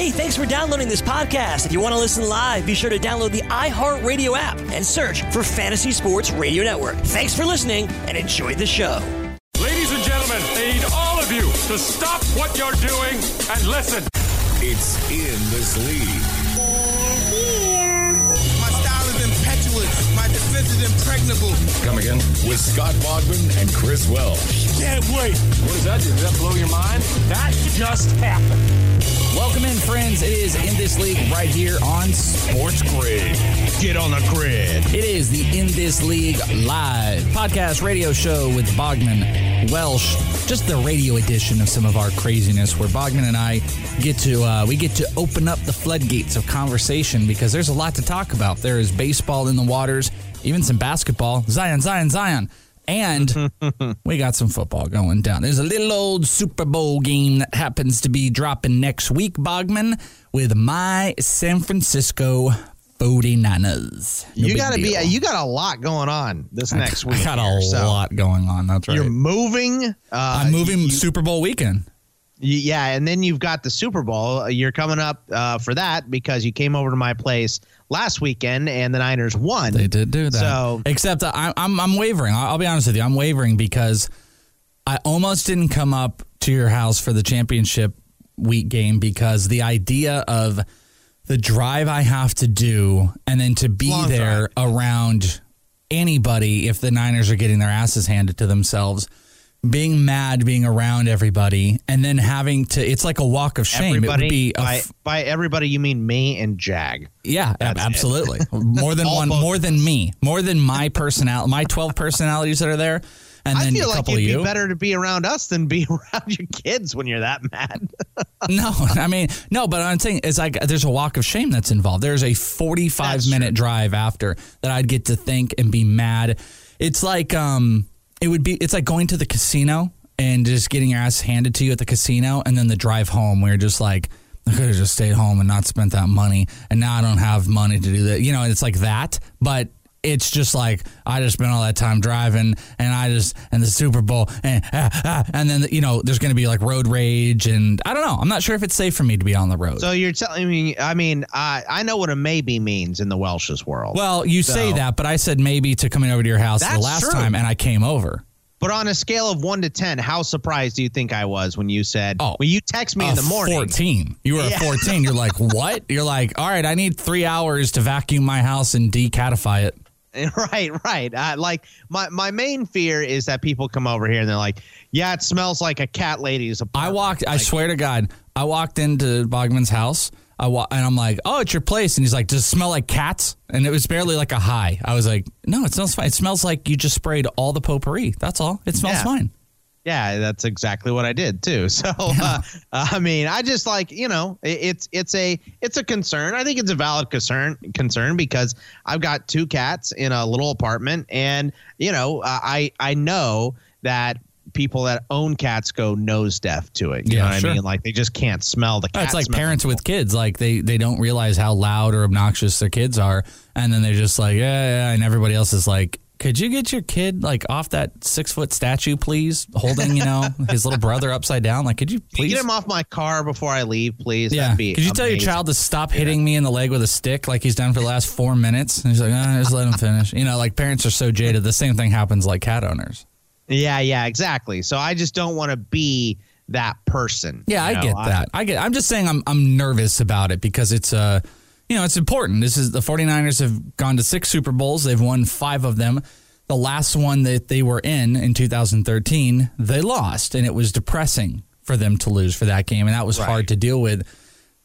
Hey, thanks for downloading this podcast. If you want to listen live, be sure to download the iHeartRadio app and search for Fantasy Sports Radio Network. Thanks for listening and enjoy the show. Ladies and gentlemen, I need all of you to stop what you're doing and listen. It's in this league. Impetuous. My defense is impregnable. Come again? With Scott Bogman and Chris Welsh. Can't wait. What does that do? Does that blow your mind? That just happened. Welcome in, friends. It is In This League right here on Sports Grid. Get on the grid. It is the In This League live podcast radio show with Bogman Welsh. Just the radio edition of some of our craziness, where Bogman and I get to uh, we get to open up the floodgates of conversation because there's a lot to talk about. There is baseball in the waters, even some basketball. Zion, Zion, Zion. And we got some football going down. There's a little old Super Bowl game that happens to be dropping next week, Bogman, with my San Francisco 49ers. No you got to be. You got a lot going on this next week. I got a so lot going on. That's right. You're moving. Uh, I'm moving you- Super Bowl weekend. Yeah, and then you've got the Super Bowl. You're coming up uh, for that because you came over to my place last weekend and the Niners won. They did do that. So Except I, I'm I'm wavering. I'll, be honest with you. I'm wavering because I almost didn't come up to your house for the championship week game because the idea of the drive I have to do and then to be Long there around anybody if the Niners are getting their asses handed to themselves. Being mad, being around everybody, and then having to, it's like a walk of shame. everybody it would be a by, f- by everybody you mean me and Jag. yeah, That's absolutely. More than one, more than me, more than my personality, my 12 personalities that are there. And I then feel a like couple it'd of be you. better to be around us than be around your kids when you're that mad. No, I mean, no, but I'm saying it's like there's a walk of shame that's involved. There's a 45 That's minute true. drive after that I'd get to think and be mad. It's like, um, it would be, it's like going to the casino and just getting your ass handed to you at the casino and then the drive home where you're just like, I could have just stayed home and not spent that money. And now I don't have money to do that. You know, it's like that. But it's just like I just spent all that time driving, and I just and the Super Bowl, and ah, ah, and then you know there's going to be like road rage, and I don't know. I'm not sure if it's safe for me to be on the road. so you're telling me? I mean, I I know what a maybe means in the Welsh's world. well, you say that, but I said maybe to coming over to your house the last true. time, and I came over. But on a scale of one to ten, how surprised do you think I was when you said Oh, when you text me in the morning? 14. You were Yeah. a 14. You're like, what? You're like, all right, I need three hours to vacuum my house and decatify it. Right, right. Uh, like my my main fear is that people come over here and they're like, "Yeah, it smells like a cat lady's apartment." I apartment." walked. I swear to God, I walked into Bogman's house. I wa- and I'm like, oh, it's your place, and he's like, does it smell like cats? And it was barely like a high. I was like, no, it smells fine. It smells like you just sprayed all the potpourri. That's all. It smells Yeah. fine. Yeah, that's exactly what I did too. So, uh, I mean, I just like you know, it, it's it's a it's a concern. I think it's a valid concern concern because I've got two cats in a little apartment, and you know, uh, I I know that people that own cats go nose deaf to it. You Yeah, know what sure. I mean? Like they just can't smell the cat. it's like parents with kids. Like they they don't realize how loud or obnoxious their kids are, and then they're just like, yeah, yeah, and everybody else is like. Could you get your kid like off that six foot statue, please? Holding, you know, his little brother upside down. Like, could you please get him off my car before I leave, please? Yeah. Could you tell your child to stop hitting me in the leg with a stick like he's done for the last four minutes? And he's like, ah, just let him finish. You know, like parents are so jaded. The same thing happens like cat owners. Yeah, yeah, exactly. So I just don't want to be that person. Yeah, I know? get that. I get I'm just saying I'm I'm nervous about it because it's uh you know, it's important. This is the 49ers have gone to 6 Super Bowls. They've won 5 of them. The last one that they were in in 2013, they lost and it was depressing for them to lose for that game and that was hard to deal with.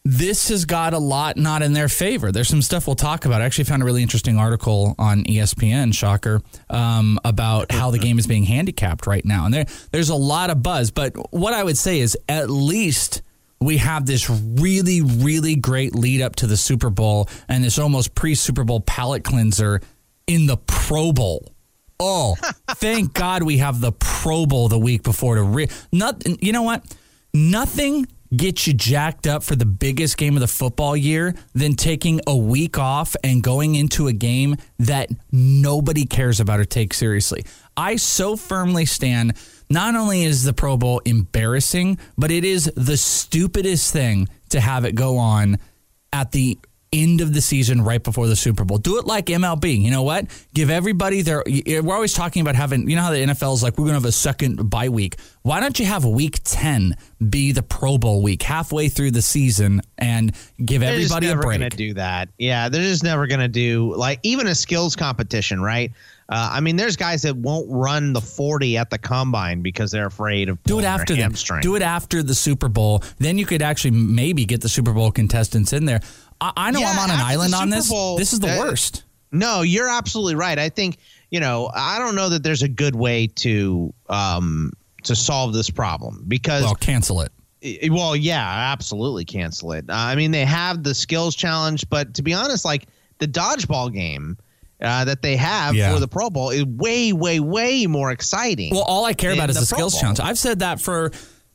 This has got a lot not in their favor. There's some stuff we'll talk about. I actually found a really interesting article on ESPN, shocker, um, about how the game is being handicapped right now. And there, there's a lot of buzz. But what I would say is at least we have this really, really great lead up to the Super Bowl and this almost pre Super Bowl palate cleanser in the Pro Bowl. Oh, thank God we have the Pro Bowl the week before to re- not. You know what? Nothing gets you jacked up for the biggest game of the football year than taking a week off and going into a game that nobody cares about or takes seriously. I so firmly stand. Not only is the Pro Bowl embarrassing, but it is the stupidest thing to have it go on at the end of the season right before the Super Bowl. Do it like MLB. You know what? Give everybody their. We're always talking about having. You know how the NFL is like, we're going to have a second bye week. Why don't you have week 10 be the Pro Bowl week, halfway through the season, and give They're everybody a never break? Gonna do that. Yeah, they're just never gonna do like even a skills competition, right? Uh, I mean, there's guys that won't run the 40 at the combine because they're afraid of Do it their after them. hamstring. Do it after the Super Bowl. Then you could actually maybe get the Super Bowl contestants in there. I, I know Yeah, I'm on an island on this. Bowl, this is the worst. No, you're absolutely right. I think you know. I don't know that there's a good way to um to solve this problem because Well, cancel it. Well, yeah, absolutely cancel it. Uh, I mean, they have the skills challenge, but to be honest, like the dodgeball game uh, that they have Yeah. for the Pro Bowl is way, way, way more exciting. Well, all I care about is the, Pro skills Bowl. challenge. I've said that for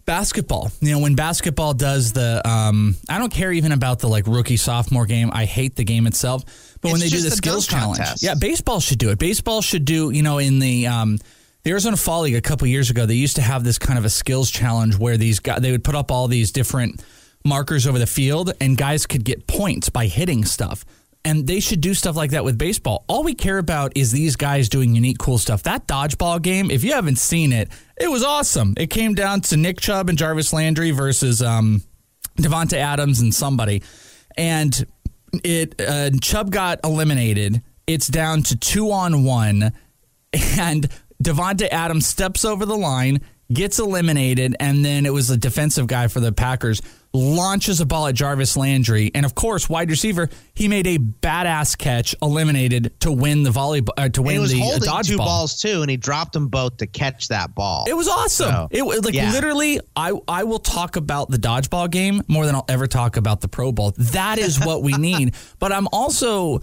basketball. You know, when basketball does the, um, I don't care even about the like rookie sophomore game. I hate the game itself. But when they do the skills challenge, contest. yeah, baseball should do it. Baseball should do. You know, in the um, the Arizona Fall League a couple years ago, they used to have this kind of a skills challenge where these guys they would put up all these different markers over the field, and guys could get points by hitting stuff. And they should do stuff like that with baseball. All we care about is these guys doing unique, cool stuff. That dodgeball game, if you haven't seen it, it was awesome. It came down to Nick Chubb and Jarvis Landry versus um, Davante Adams and somebody, and it uh, Chubb got eliminated. It's down to two on one, and Davante Adams steps over the line, gets eliminated, and then it was a defensive guy for the Packers launches a ball at Jarvis Landry, and of course, wide receiver, he made a badass catch, eliminated to win the volleyball, uh, to And win he was the uh, holding two dodgeball. balls too, and he dropped them both to catch that ball. It was awesome. So, it was like yeah. literally, I I will talk about the dodgeball game more than I'll ever talk about the Pro Bowl. That is what we need. But I'm also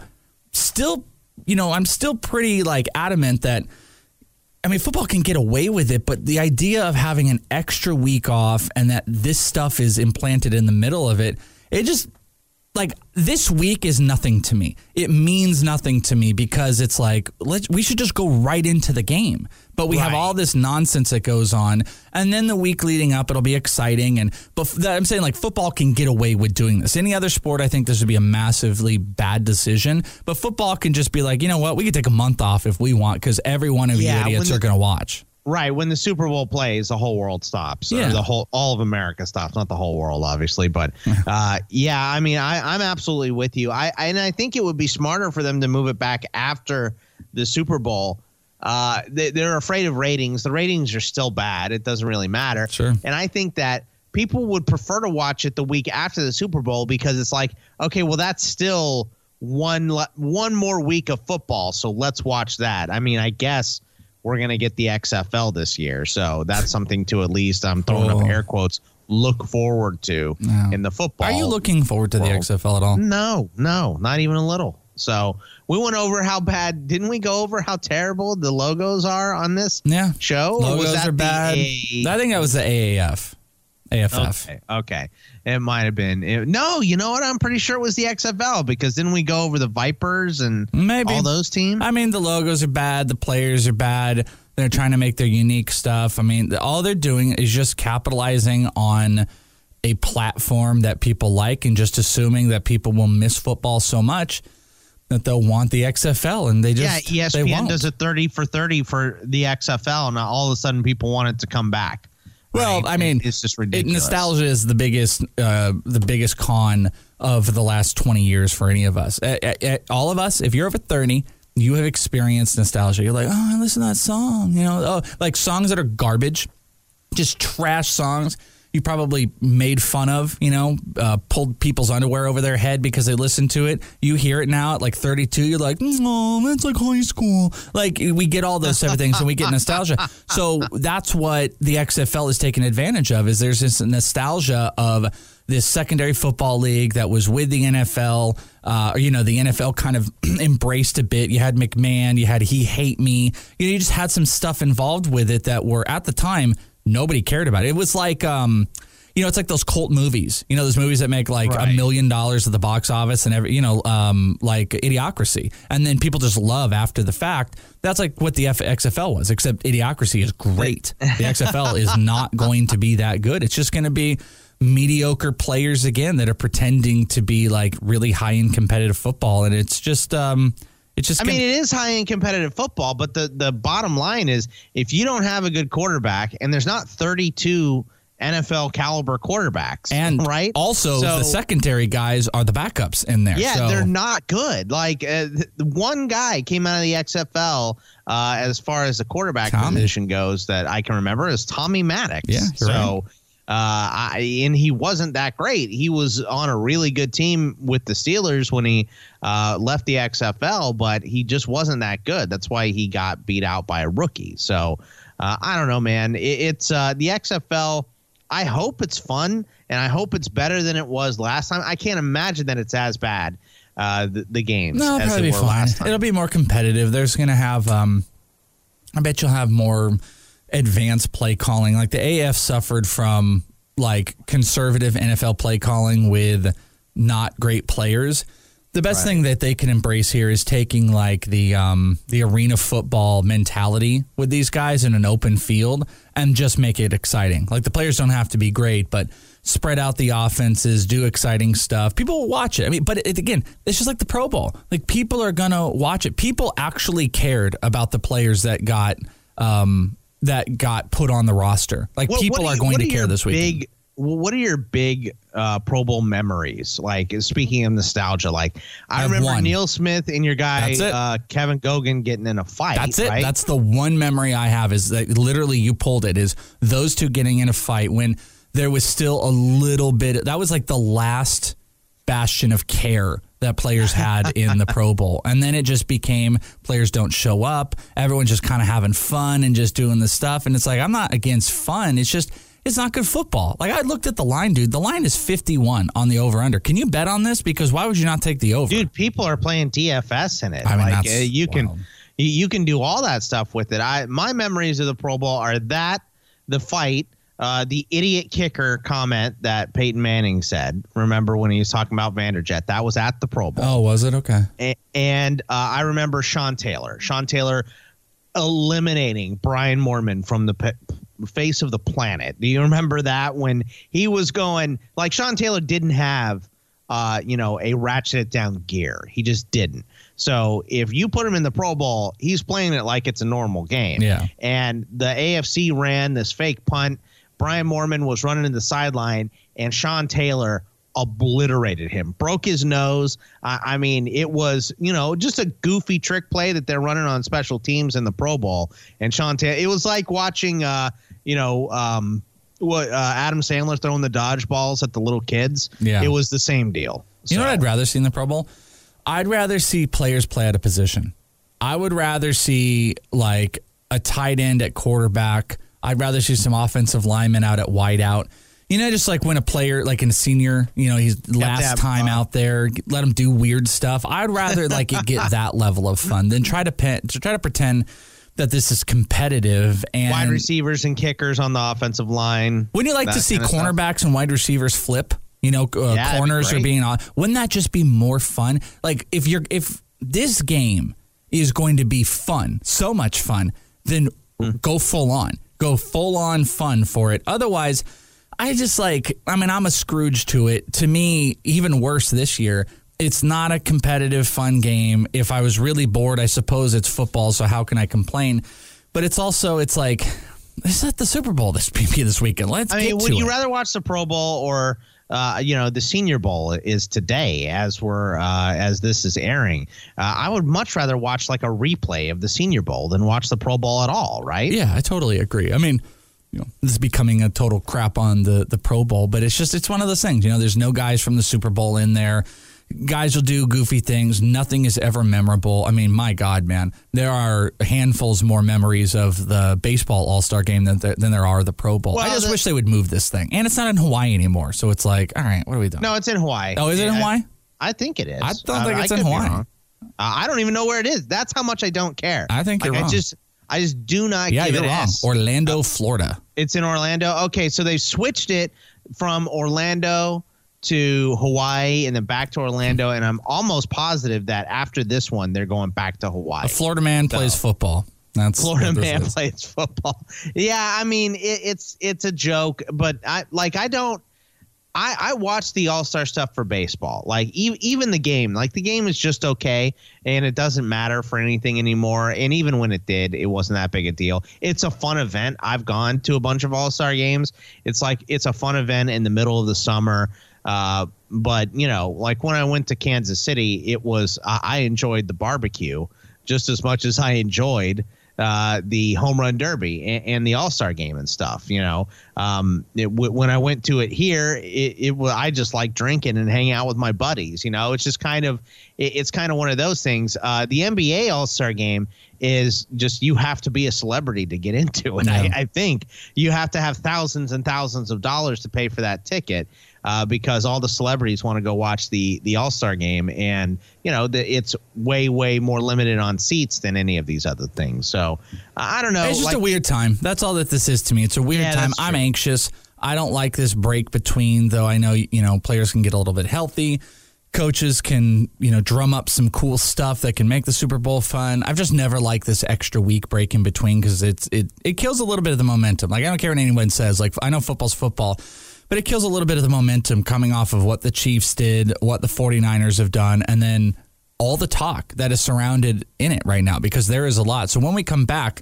still, you know, I'm still pretty like adamant that. I mean, football can get away with it, but the idea of having an extra week off and that this stuff is implanted in the middle of it, it just like this week is nothing to me. It means nothing to me because it's like let's we should just go right into the game. But we have all this nonsense that goes on, and then the week leading up, it'll be exciting. And but I'm saying like football can get away with doing this. Any other sport, I think this would be a massively bad decision. But football can just be like, you know what, we could take a month off if we want because every one of Yeah, you idiots when are going to watch. Right when the Super Bowl plays, the whole world stops. Yeah. the whole all of America stops. Not the whole world, obviously, but uh, yeah. I mean, I, I'm absolutely with you. I and I think it would be smarter for them to move it back after the Super Bowl. Uh, they, they're afraid of ratings. The ratings are still bad. It doesn't really matter. Sure. And I think that people would prefer to watch it the week after the Super Bowl because it's like, okay, well, that's still one one more week of football, so let's watch that. I mean, I guess we're gonna get the XFL this year, so that's something to at least I'm throwing Oh. up air quotes look forward to Yeah. in the football. Are you looking forward to the XFL at all? No, no, not even a little. So we went over how bad. Didn't we go over how terrible the logos are on this Yeah. show? Logos that are the bad. A- I think that was the AAF. AFF. Okay, okay. It might have been. it- no, you know what? I'm pretty sure it was the XFL because didn't we go over the Vipers and Maybe. all those teams? I mean, the logos are bad. The players are bad. They're trying to make their unique stuff. I mean, all they're doing is just capitalizing on a platform that people like and just assuming that people will miss football so much that they'll want the XFL and they just yeah, they ESPN does a 30 for 30 for the XFL. and all of a sudden people want it to come back. Well, right? I mean, it's just it, ridiculous. nostalgia is the biggest, uh, the biggest con of the last twenty years for any of us. Uh, uh, uh, all of us, if you're over thirty, you have experienced nostalgia. You're like, oh, I listen to that song. You know, oh, like songs that are garbage, just trash songs. You probably made fun of, you know, uh, pulled people's underwear over their head because they listened to it. You hear it now at like 32. You're like, oh, that's like high school. Like we get all those type of things and we get nostalgia. So that's what the XFL is taking advantage of. Is there's this nostalgia of this secondary football league that was with the NFL, uh, or you know, the NFL kind of embraced a bit. You had McMahon, you had He Hate Me. You know, you just had some stuff involved with it that were at the time nobody cared about. It It was like, um, you know, it's like those cult movies. You know, those movies that make like a Right. million dollars at the box office and every, you know, um, like Idiocracy, and then people just love after the fact. That's like what the F- XFL was, except Idiocracy is great. The XFL is not going to be that good. It's just going to be mediocre players again that are pretending to be like really high in competitive football, and it's just, um, it's just. I mean, it is high in competitive football, but the the bottom line is if you don't have a good quarterback, and there's not 32 NFL caliber quarterbacks, and right? Also, So- the secondary guys are the backups in there. Yeah, so- they're not good. Like uh, one guy came out of the XFL uh, as far as the quarterback Tommy. position goes that I can remember is Tommy Maddox. Yeah, so. Uh, I, and he wasn't that great. He was on a really good team with the Steelers when he uh, left the XFL, but he just wasn't that good. That's why he got beat out by a rookie. So uh, I don't know, man. It, it's uh, the XFL. I hope it's fun and I hope it's better than it was last time. I can't imagine that it's as bad uh, the, the games No, it'll as probably be fine. It'll be more competitive. There's going to have, um, I bet you'll have more advanced play calling. Like the AF suffered from like conservative NFL play calling with not great players. The best thing that they can embrace here is taking like the um, the arena football mentality with these guys in an open field and just make it exciting. Like the players don't have to be great, but spread out the offenses, do exciting stuff. People will watch it. I mean, but it, again, it's just like the Pro Bowl. Like people are gonna watch it. People actually cared about the players that got um, that got put on the roster. Like What- people what are you- going what to are care this week. Big, what are your big uh, Pro Bowl memories? Like speaking of nostalgia, like I, I remember one. Neil Smith and your guy uh, Kevin Gogan getting in a fight. That's it. Right? That's the one memory I have is that literally you pulled it is those two getting in a fight when there was still a little bit that was like the last bastion of care that players had in the Pro Bowl. And then it just became players don't show up, everyone's just kind of having fun and just doing the stuff and it's like I'm not against fun, it's just it's not good football. Like I looked at the line, dude. The line is 51 on the over under. Can you bet on this? Because why would you not take the over? dude. People are playing DFS in it. I mean, like uh, you can wild. you, you can do all that stuff with it. I my memories of the Pro Bowl are that the fight. Uh, the idiot kicker comment that Peyton Manning said. Remember when he was talking about Vanderjagt? That was at the Pro Bowl. Oh, was it? Okay. A- and uh, I remember Sean Taylor. Sean Taylor eliminating Brian Moorman from the pe- face of the planet. Do you remember that when he was going like Sean Taylor didn't have uh, you know, a ratchet down gear. He just didn't. So if you put him in the Pro Bowl, he's playing it like it's a normal game. Yeah. And the AFC ran this fake punt. Brian Moorman was running in the sideline, and Sean Taylor obliterated him, broke his nose. I, I mean, it was you know just a goofy trick play that they're running on special teams in the Pro Bowl. And Sean Taylor, it was like watching, uh, you know, um, what uh, Adam Sandler throwing the dodgeballs at the little kids. Yeah. it was the same deal. You know what I'd rather see in the Pro Bowl? I'd rather see players play at a position. I would rather see like a tight end at quarterback. I'd rather see some offensive linemen out at wideout. You know, just like when a player, like in a senior, you know, he's last have time out there, let him do weird stuff. I'd rather like it get that level of fun than try to pe- to try to pretend that this is competitive and Wide receivers and kickers on the offensive line. Wouldn't you like to see kind of stuff. cornerbacks and wide receivers flip? You know, uh, Yeah, that'd be corners are being on. Wouldn't that just be more fun? Like if you're if this game is going to be fun, so much fun, then Hmm. go full on, go full on fun for it. Otherwise, I just like. I mean, I'm a Scrooge to it. To me, even worse this year. It's not a competitive, fun game. If I was really bored, I suppose it's football. So how can I complain? But it's also, it's like, it's not the Super Bowl this this weekend. Let's I get mean, would you it. rather watch the Pro Bowl or uh, you know the Senior Bowl is today as we're uh, as this is airing? Uh, I would much rather watch like a replay of the Senior Bowl than watch the Pro Bowl at all. Right? Yeah, I totally agree. I mean, you know, this is becoming a total crap on the the Pro Bowl, but it's just it's one of those things. You know, there's no guys from the Super Bowl in there. Guys will do goofy things. Nothing is ever memorable. I mean, my God, man, there are handfuls more memories of the baseball All Star game than there, than there are the Pro Bowl. I just the- wish they would move this thing, and it's not in Hawaii anymore. So it's like, all right, what are we doing? No, it's in Hawaii. Oh, is it in Hawaii? I think it is. I don't think Uh, it's I in Hawaii. Uh, I don't even know where it is. That's how much I don't care. I think like, you're I wrong. just, I just do not yeah, give you're wrong. S. Orlando, Florida. It's in Orlando. Okay, so they switched it from Orlando to Hawaii and then back to Orlando, and I'm almost positive that after this one, they're going back to Hawaii. A Florida man plays football. That's Florida man is. plays football. Yeah, I mean it, it's it's a joke, but I like I don't. I, I watch the All Star stuff for baseball. Like e- even the game, like the game is just okay, and it doesn't matter for anything anymore. And even when it did, it wasn't that big a deal. It's a fun event. I've gone to a bunch of All Star games. It's like it's a fun event in the middle of the summer. Uh, but you know, like when I went to Kansas City, it was I, I enjoyed the barbecue just as much as I enjoyed uh, the home run derby and, and the All Star game and stuff. You know, um, it, w- when I went to it here, it, it I just like drinking and hanging out with my buddies. You know, it's just kind of it, it's kind of one of those things. Uh, the NBA All Star game is just you have to be a celebrity to get into it. I, I think you have to have thousands and thousands of dollars to pay for that ticket. Uh, because all the celebrities want to go watch the the All Star game, and you know the, it's way way more limited on seats than any of these other things. So I don't know. It's just like- a weird time. That's all that this is to me. It's a weird Yeah, time. I'm anxious. I don't like this break between, though I know, you know, players can get a little bit healthy. Coaches can, you know, drum up some cool stuff that can make the Super Bowl fun. I've just never liked this extra week break in between because it's it it kills a little bit of the momentum. Like I don't care what anyone says. Like I know football's football, but it kills a little bit of the momentum coming off of what the Chiefs did, what the 49ers have done, and then all the talk that is surrounded in it right now because there is a lot. So when we come back,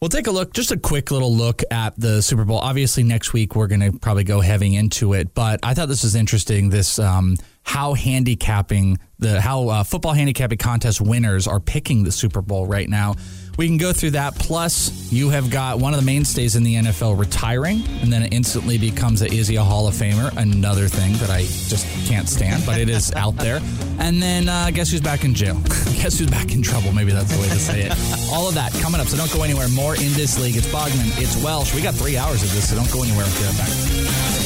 we'll take a look, just a quick little look at the Super Bowl. Obviously, next week we're going to probably go heavy into it, but I thought this was interesting. This um, how handicapping the how uh, football handicapping contest winners are picking the Super Bowl right now. We can go through that. Plus, you have got one of the mainstays in the NFL retiring, and then it instantly becomes a is he a Hall of Famer? Another thing that I just can't stand, but it is out there. And then uh, guess who's back in jail? guess who's back in trouble? Maybe that's the way to say it. All of that coming up. So don't go anywhere. More in this league. It's Bogman. It's Welsh. We got three hours of this, so don't go anywhere. We'll be right back.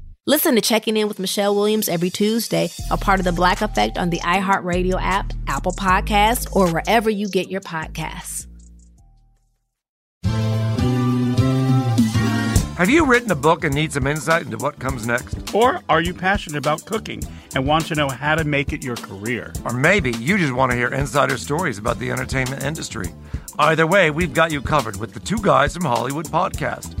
Listen to Checking In with Michelle Williams every Tuesday, a part of the Black Effect on the iHeartRadio app, Apple Podcasts, or wherever you get your podcasts. Have you written a book and need some insight into what comes next? Or are you passionate about cooking and want to know how to make it your career? Or maybe you just want to hear insider stories about the entertainment industry. Either way, we've got you covered with the Two Guys from Hollywood podcast.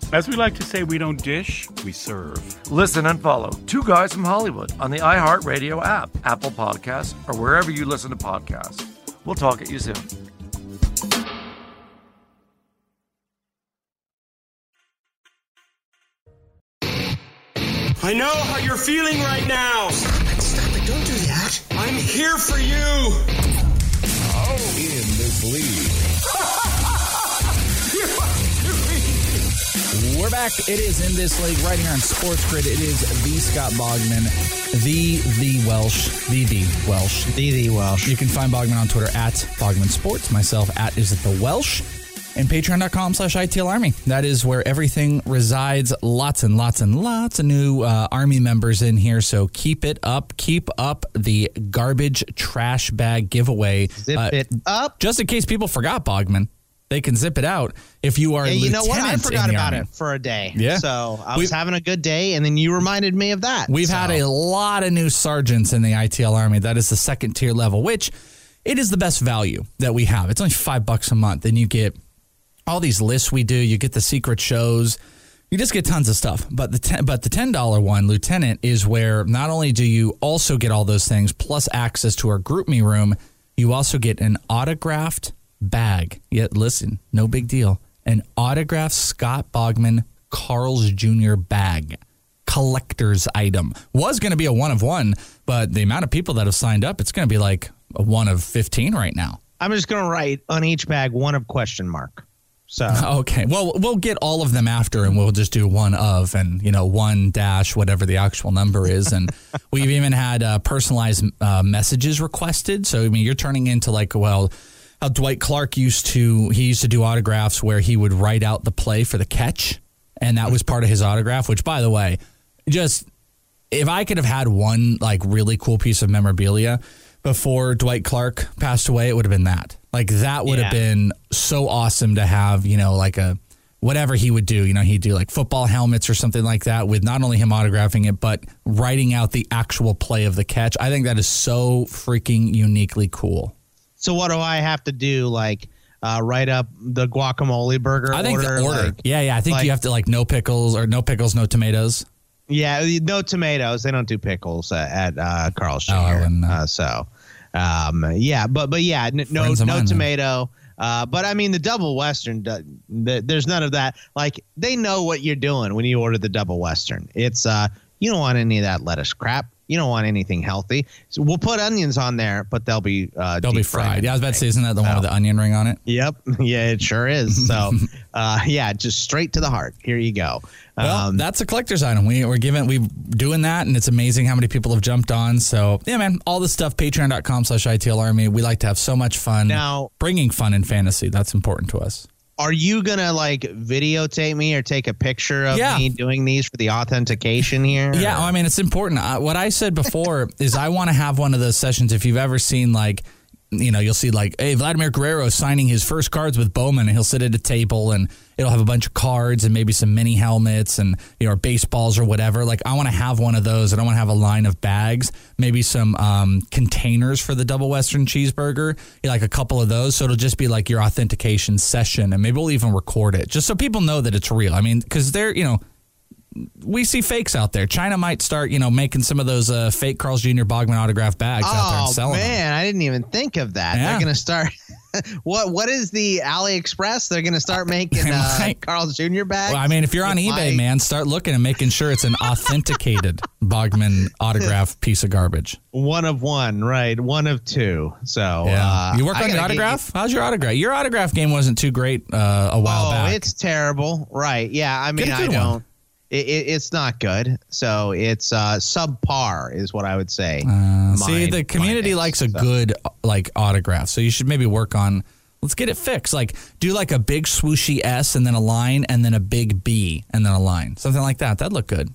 As we like to say, we don't dish, we serve. Listen and follow Two Guys from Hollywood on the iHeartRadio app, Apple Podcasts, or wherever you listen to podcasts. We'll talk at you soon. I know how you're feeling right now. Stop it, stop it. Don't do that. I'm here for you. Oh, in this league. We're back. It is in this league right here on Sports Grid. It is the Scott Bogman, the the Welsh, the the Welsh, the the Welsh. You can find Bogman on Twitter at Bogman Sports. Myself at is it the Welsh and patreon.com slash ITL Army. That is where everything resides. Lots and lots and lots of new uh, Army members in here. So keep it up. Keep up the garbage trash bag giveaway. Zip uh, it up. Just in case people forgot, Bogman. They can zip it out if you are. Yeah, you know what? I forgot about Army. it for a day. Yeah. So I was we've, having a good day, and then you reminded me of that. We've so. had a lot of new sergeants in the ITL Army. That is the second tier level, which it is the best value that we have. It's only five bucks a month, and you get all these lists we do. You get the secret shows. You just get tons of stuff. But the ten, but the ten dollar one, Lieutenant, is where not only do you also get all those things plus access to our GroupMe room, you also get an autographed bag. Yet listen, no big deal. An autographed Scott Bogman Carl's Jr. bag. Collector's item. Was going to be a one of one, but the amount of people that have signed up, it's going to be like a one of 15 right now. I'm just going to write on each bag one of question mark. So okay, well we'll get all of them after, and we'll just do one of, and you know one dash whatever the actual number is, and we've even had uh, personalized uh, messages requested. So I mean, you're turning into like well, how Dwight Clark used to he used to do autographs where he would write out the play for the catch, and that was part of his autograph. Which, by the way, just if I could have had one like really cool piece of memorabilia before Dwight Clark passed away, it would have been that. Like that would yeah. have been so awesome to have, you know, like a whatever he would do. You know, he'd do like football helmets or something like that with not only him autographing it, but writing out the actual play of the catch. I think that is so freaking uniquely cool. So what do I have to do? Like uh, write up the guacamole burger. I think order, the order. Like, yeah, yeah. I think like, you have to like no pickles or no pickles, no tomatoes. Yeah, no tomatoes. They don't do pickles uh, at uh, Carl's Jr. Oh, uh, so um, yeah, but but yeah, n- no no mine, tomato. Uh, but I mean, the double western, the, there's none of that. Like they know what you're doing when you order the double western. It's uh, you don't want any of that lettuce crap. You don't want anything healthy. So we'll put onions on there, but they'll be uh, they'll be fried. Yeah, I was about to say, isn't that the one with the onion ring on it? Yep. Yeah, it sure is. So, uh, yeah, just straight to the heart. Here you go. Well, um, that's a collector's item. We, we're giving, we doing that, and it's amazing how many people have jumped on. So, yeah, man, all this stuff, patreon.com slash ITL Army. We like to have so much fun. Now, bringing fun in fantasy, that's important to us are you gonna like videotape me or take a picture of yeah. me doing these for the authentication here? Yeah, I mean it's important. Uh, what I said before is I want to have one of those sessions. If you've ever seen like you know, you'll see like, hey, Vladimir Guerrero signing his first cards with Bowman, and he'll sit at a table and it'll have a bunch of cards and maybe some mini helmets and you know, baseballs or whatever. Like, I want to have one of those, and I want to have a line of bags, maybe some um, containers for the double Western cheeseburger, you know, like a couple of those. So it'll just be like your authentication session, and maybe we'll even record it just so people know that it's real. I mean, because they're, you know, we see fakes out there. China might start, you know, making some of those uh, fake Carl's Jr. Bogman autograph bags out there and Oh selling them. man, I didn't even think of that. Yeah. They're gonna start. what what is the AliExpress? They're gonna start making uh. Carl's Jr. bags. Well, I mean, if you're on eBay, my- man, start looking and making sure it's an authenticated Bogman autograph piece of garbage. one of one, right? One of two. So Yeah. uh, you work I on your get- autograph? How's your autograph? Your autograph game wasn't too great uh, a while oh, back. it's terrible. Right? Yeah. I mean, I a I good one. don't. It, it, it's not good. So it's uh, subpar, is what I would say. Uh, see, the community likes a so. good like autograph, so you should maybe work on. Let's get it fixed. Like do like a big swooshy S and then a line, and then a big B and then a line, something like that. That'd look good.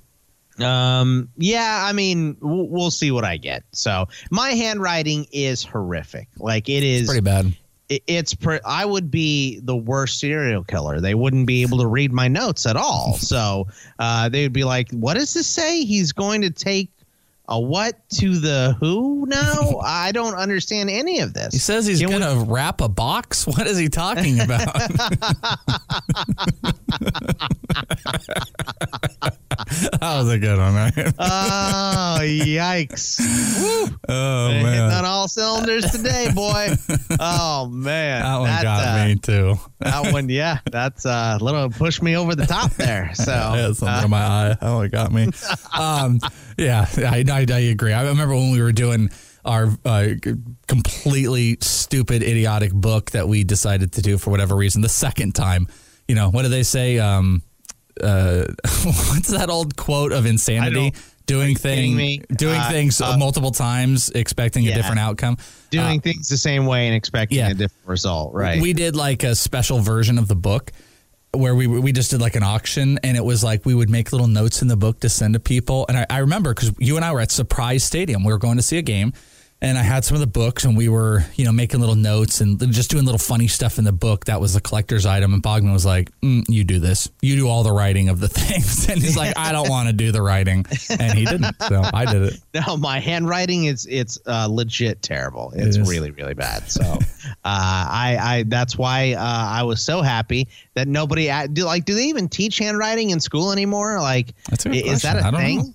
Um. Yeah. I mean, we'll, we'll see what I get. So my handwriting is horrific. Like it is Pretty bad. It- it's pre- I would be the worst serial killer. They wouldn't be able to read my notes at all. So uh, they would be like, "What does this say? He's going to take a what to the who now? I don't understand any of this." He says he's going to wrap a box. What is he talking about? that was a good one, right? Oh yikes! Woo. Oh Hitting on all cylinders today, boy. Oh man, that one got uh, me too. That one, yeah, that's uh, a little push me over the top there. So had something uh, in my eye. Oh, it got me. Um, yeah, I, I, I agree. I remember when we were doing our uh, completely stupid, idiotic book that we decided to do for whatever reason the second time. You know, what do they say? Um, uh, what's that old quote of insanity? Doing thing, doing Uh, things uh, multiple times, expecting a different outcome. doing Uh, things the same way and expecting yeah. a different result, right? We did like a special version of the book where we we just did like an auction and it was like we would make little notes in the book to send to people. And I, I remember because you and I were at Surprise Stadium. We were going to see a game and I had some of the books and we were, you know, making little notes and just doing little funny stuff in the book. That was the collector's item. And Bogman was like, mm, you do this. You do all the writing of the things. And he's like, I don't want to do the writing. And he didn't. So I did it. no, my handwriting is it's uh, legit terrible. It's is. really really bad. So uh, I I that's why uh, I was so happy that nobody do like do they even teach handwriting in school anymore? Like That's a good i- is that question. a I don't thing? know.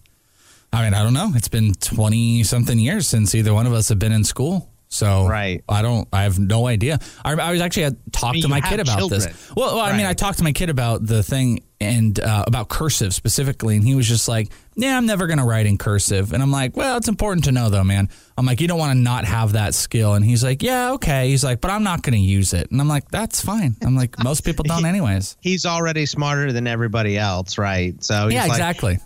I mean, I don't know. It's been 20 something years since either one of us have been in school. So Right. I don't, I have no idea. I, I was actually had talked mean, to my kid about children. this. Well, well, I mean, I talked to my kid about the thing and uh, about cursive specifically. And he was just like, yeah, I'm never going to write in cursive. And I'm like, well, it's important to know though, man. I'm like, you don't want to not have that skill. And he's like, yeah, okay. He's like, but I'm not going to use it. And I'm like, that's fine. I'm like, most people don't anyways. He's already smarter than everybody else, right? So he's yeah, like, exactly.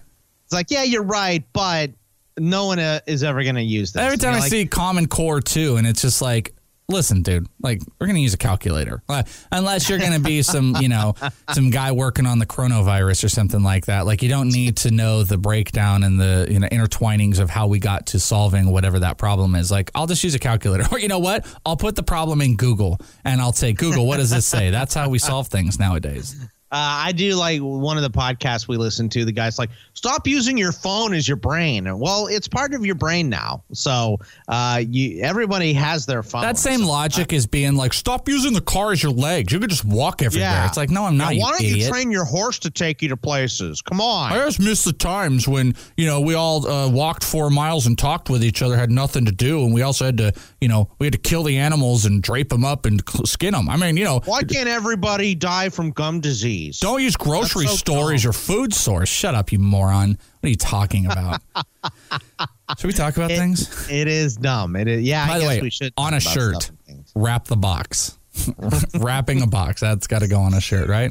It's like yeah, you're right, but no one uh, is ever going to use this. Every time I like, see Common Core 2, and it's just like, listen, dude, like, we're going to use a calculator. Uh, unless you're going to be some, you know, some guy working on the coronavirus or something like that. Like, you don't need to know the breakdown and the, you know, intertwinings of how we got to solving whatever that problem is. Like, I'll just use a calculator. Or, you know what? I'll put the problem in Google, and I'll say, Google, what does this say? That's how we solve things nowadays. Uh, I do like one of the podcasts we listen to. The guy's like, "Stop using your phone as your brain." Well, it's part of your brain now. So, uh, you everybody has their phone. That same logic is being like, stop using the car as your legs. You could just walk everywhere. Yeah. It's like, no, I'm Now, not, you why don't you train your horse to take you to places? Come on. I just miss the times when you know we all uh, walked four miles and talked with each other, had nothing to do, and we also had to, you know, we had to kill the animals and drape them up and skin them. I mean, you know, Why can't everybody die from gum disease? Don't use grocery so store as your food source. Shut up, you moron. What are you talking about? should we talk about things? It is dumb. It is. Yeah. By I the guess way, we should on a shirt, stuff and things. wrap the box. Wrapping a box. That's got to go on a shirt, right?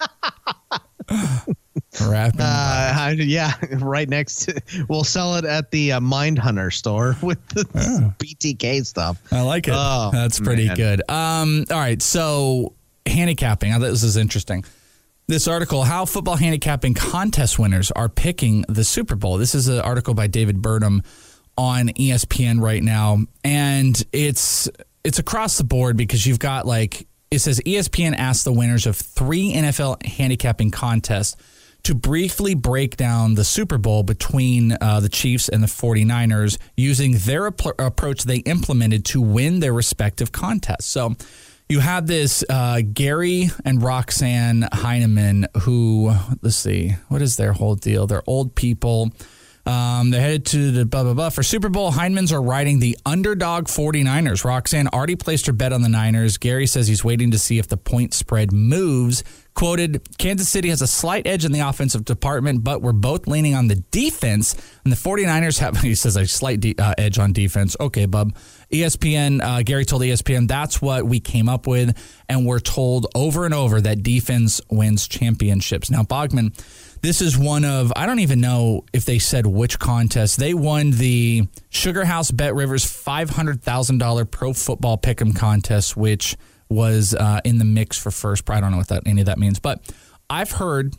Wrapping. Uh, yeah, right next. To, we'll sell it at the uh, Mind Hunter store with the BTK stuff. I like it. Oh, That's pretty man. good. Um, all right, so handicapping. I thought this is interesting. This article, how football handicapping contest winners are picking the Super Bowl. This is an article by David Purdum on ESPN right now, and it's it's across the board because you've got like it says ESPN asked the winners of three NFL handicapping contests to briefly break down the Super Bowl between uh, the Chiefs and the 49ers using their ap- approach they implemented to win their respective contests. So you have this uh, Gary and Roxanne Heineman, who, let's see, what is their whole deal? They're old people. Um, they're headed to the blah, blah, blah. For Super Bowl, Heinemans are riding the underdog 49ers. Roxanne already placed her bet on the Niners. Gary says he's waiting to see if the point spread moves. Quoted, Kansas City has a slight edge in the offensive department, but we're both leaning on the defense. And the 49ers have, he says, a slight de- uh, edge on defense. Okay, bub. ESPN, uh, Gary told ESPN, that's what we came up with. And we're told over and over that defense wins championships. Now, Bogman, this is one of, I don't even know if they said which contest. They won the Sugar House Bet Rivers $500,000 Pro Football Pick'em contest, which was uh, in the mix for first. I don't know what that any of that means, but I've heard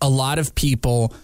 a lot of people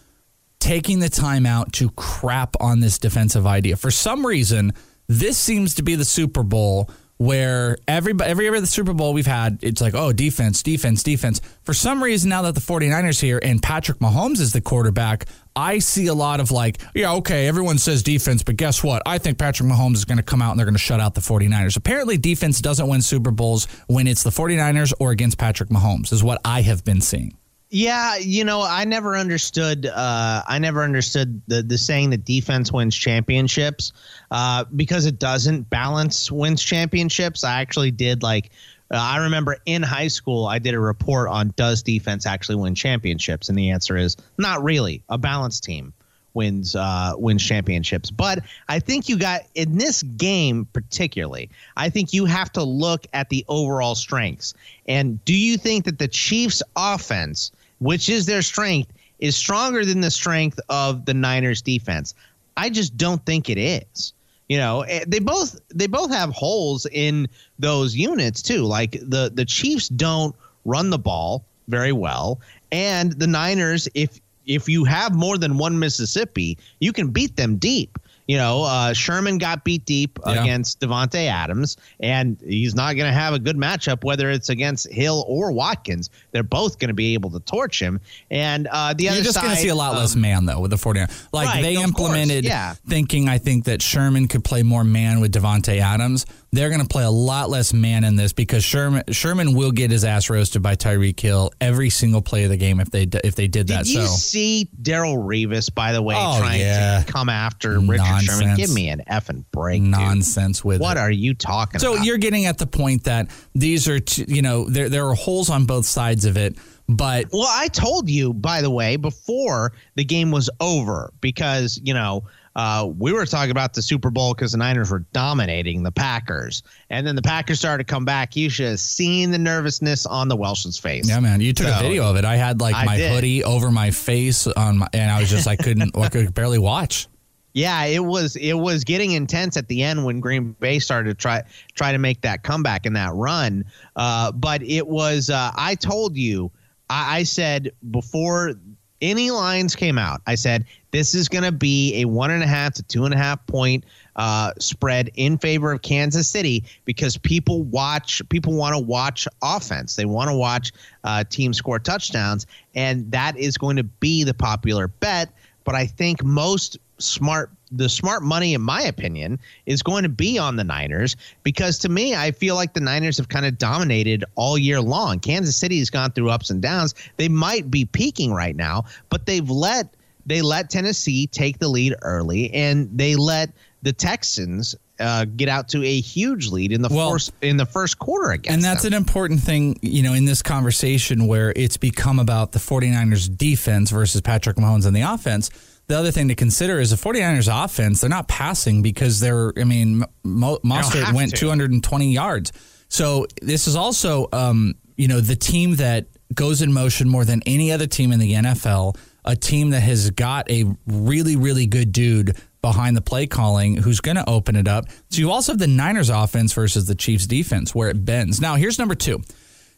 taking the time out to crap on this defensive idea. For some reason, this seems to be the Super Bowl where every every the Super Bowl we've had, it's like, oh, defense, defense, defense. For some reason, now that the 49ers here and Patrick Mahomes is the quarterback, I see a lot of like, yeah, okay, everyone says defense, but guess what? I think Patrick Mahomes is going to come out and they're going to shut out the 49ers. Apparently, defense doesn't win Super Bowls when it's the 49ers or against Patrick Mahomes, is what I have been seeing. Yeah, you know, I never understood. Uh, I never understood the the saying that defense wins championships uh, because it doesn't. Balance wins championships. I actually did like. Uh, I remember in high school, I did a report on does defense actually win championships, and the answer is not really. A balanced team wins uh, wins championships. But I think you got in this game particularly. I think you have to look at the overall strengths. And do you think that the Chiefs' offense, which is their strength, is stronger than the strength of the Niners' defense? I just don't think it is. You know, eh, they both they both have holes in those units too. Like the the Chiefs don't run the ball very well, and the Niners, if if you have more than one Mississippi, you can beat them deep. You know, uh, Sherman got beat deep Yeah. against Davante Adams, and he's not going to have a good matchup whether it's against Hill or Watkins. They're both going to be able to torch him. And uh, the other You're just going to see a lot um, less man though with the 49ers. Like Right, they implemented yeah. thinking I think that Sherman could play more man with Davante Adams. They're going to play a lot less man in this because Sherman Sherman will get his ass roasted by Tyreek Hill every single play of the game if they if they did that. Did you so see Darrelle Revis, by the way, Oh, trying yeah. to come after Richard Sherman? Give me an effing break. dude. nonsense with What it. are you talking So about? you're getting at the point that these are t- you know there there are holes on both sides of it, but Well, I told you, by the way, before the game was over, because you know uh, we were talking about the Super Bowl because the Niners were dominating the Packers, and then the Packers started to come back. You should have seen the nervousness on the Welsh's face. Yeah, man, you took a video of it. I had like I my did. hoodie over my face on my, and I was just I couldn't I could barely watch. Yeah, it was it was getting intense at the end when Green Bay started to try try to make that comeback and that run. Uh, but it was uh, I told you I, I said before any lines came out, I said this is going to be a one and a half to two and a half point uh, spread in favor of Kansas City because people watch people want to watch offense. They want to watch uh, teams score touchdowns, and that is going to be the popular bet. But I think most smart the smart money in my opinion is going to be on the Niners because to me I feel like the Niners have kind of dominated all year long. Kansas City has gone through ups and downs. They might be peaking right now, but they've let they let Tennessee take the lead early and they let the Texans uh, get out to a huge lead in the Well- first in the first quarter against And that's them. an important thing, you know, in this conversation where it's become about the 49ers defense versus Patrick Mahomes and the offense. The other thing to consider is the 49ers offense, they're not passing because they're, I mean, Mo- Mostert went to. 220 yards. So this is also, um, you know, the team that goes in motion more than any other team in the NFL, a team that has got a really, really good dude behind the play calling who's going to open it up. So you also have the Niners offense versus the Chiefs defense where it bends. Now, here's number two.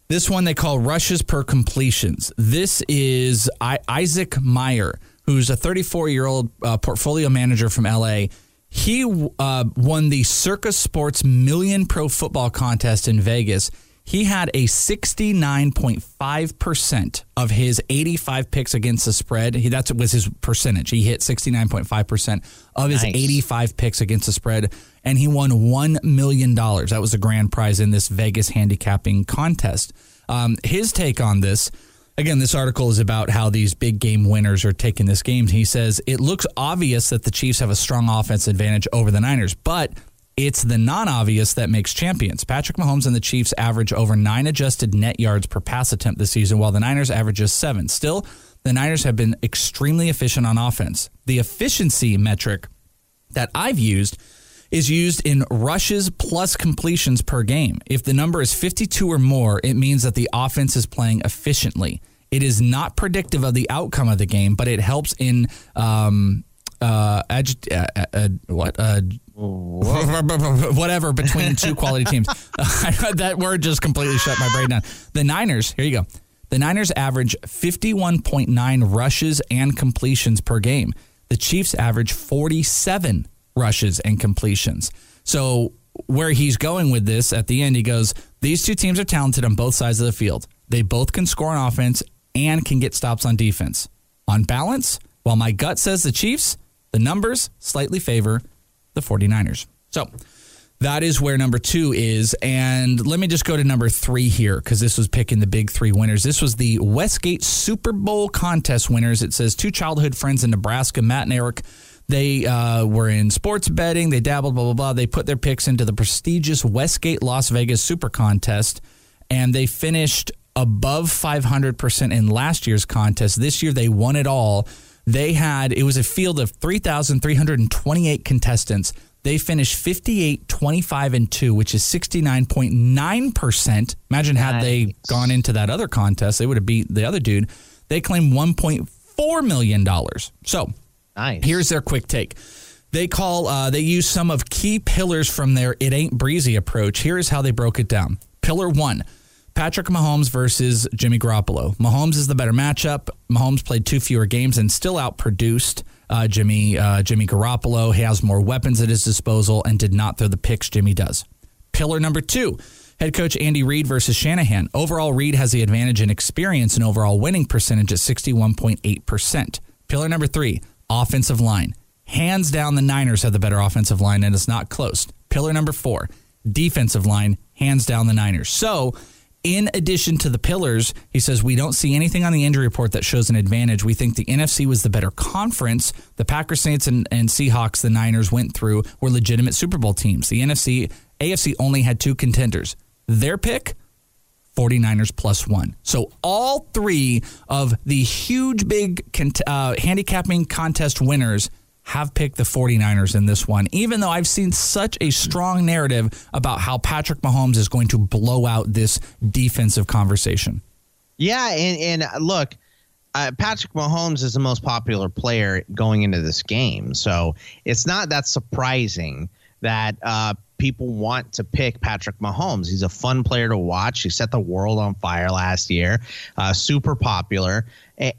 This one they call rushes per completions. This is I- Isaac Meyer, who's a 34 year old uh, portfolio manager from LA. He uh, won the Circa Sports Million Pro Football Contest in Vegas. He had a 69.5% of his 85 picks against the spread. He, that was his percentage. He hit 69.5% of his Nice. 85 picks against the spread, and he won $1 million. That was the grand prize in this Vegas handicapping contest. Um, his take on this again, this article is about how these big game winners are taking this game. He says it looks obvious that the Chiefs have a strong offense advantage over the Niners, but it's the non obvious that makes champions. Patrick Mahomes and the Chiefs average over nine adjusted net yards per pass attempt this season, while the Niners average just seven. Still, the Niners have been extremely efficient on offense. The efficiency metric that I've used is used in rushes plus completions per game. If the number is 52 or more, it means that the offense is playing efficiently. It is not predictive of the outcome of the game, but it helps in um, uh, agi- uh, uh, uh, what uh, whatever between two quality teams. that word just completely shut my brain down. The Niners, here you go. The Niners average 51.9 rushes and completions per game. The Chiefs average 47 rushes and completions. So, where he's going with this at the end, he goes, These two teams are talented on both sides of the field. They both can score on offense and can get stops on defense. On balance, while my gut says the Chiefs, the numbers slightly favor the 49ers. So, that is where number two is. And let me just go to number three here because this was picking the big three winners. This was the Westgate Super Bowl contest winners. It says two childhood friends in Nebraska, Matt and Eric. They uh, were in sports betting. They dabbled, blah, blah, blah. They put their picks into the prestigious Westgate Las Vegas Super Contest, and they finished above 500% in last year's contest. This year, they won it all. They had, it was a field of 3,328 contestants. They finished 58, 25, and 2, which is 69.9%. Imagine had they gone into that other contest, they would have beat the other dude. They claimed $1.4 million. So nice. here's their quick take. They call, uh, they use some of key pillars from their It Ain't Breezy approach. Here is how they broke it down. Pillar one Patrick Mahomes versus Jimmy Garoppolo. Mahomes is the better matchup. Mahomes played two fewer games and still outproduced uh, Jimmy uh, Jimmy Garoppolo. He has more weapons at his disposal and did not throw the picks Jimmy does. Pillar number two. Head coach Andy Reid versus Shanahan. Overall, Reid has the advantage in experience and overall winning percentage at 61.8%. Pillar number three, offensive line. Hands down, the Niners have the better offensive line, and it's not close. Pillar number four, defensive line. Hands down, the Niners. So, in addition to the pillars, he says, we don't see anything on the injury report that shows an advantage. We think the NFC was the better conference. The Packers, Saints, and, and Seahawks, the Niners went through, were legitimate Super Bowl teams. The NFC, AFC only had two contenders. Their pick, 49ers plus one. So all three of the huge, big cont- uh, handicapping contest winners have picked the 49ers in this one, even though I've seen such a strong narrative about how Patrick Mahomes is going to blow out this defensive conversation. Yeah, and, and look, uh, Patrick Mahomes is the most popular player going into this game, so it's not that surprising that uh, people want to pick Patrick Mahomes. He's a fun player to watch. He set the world on fire last year, uh, super popular,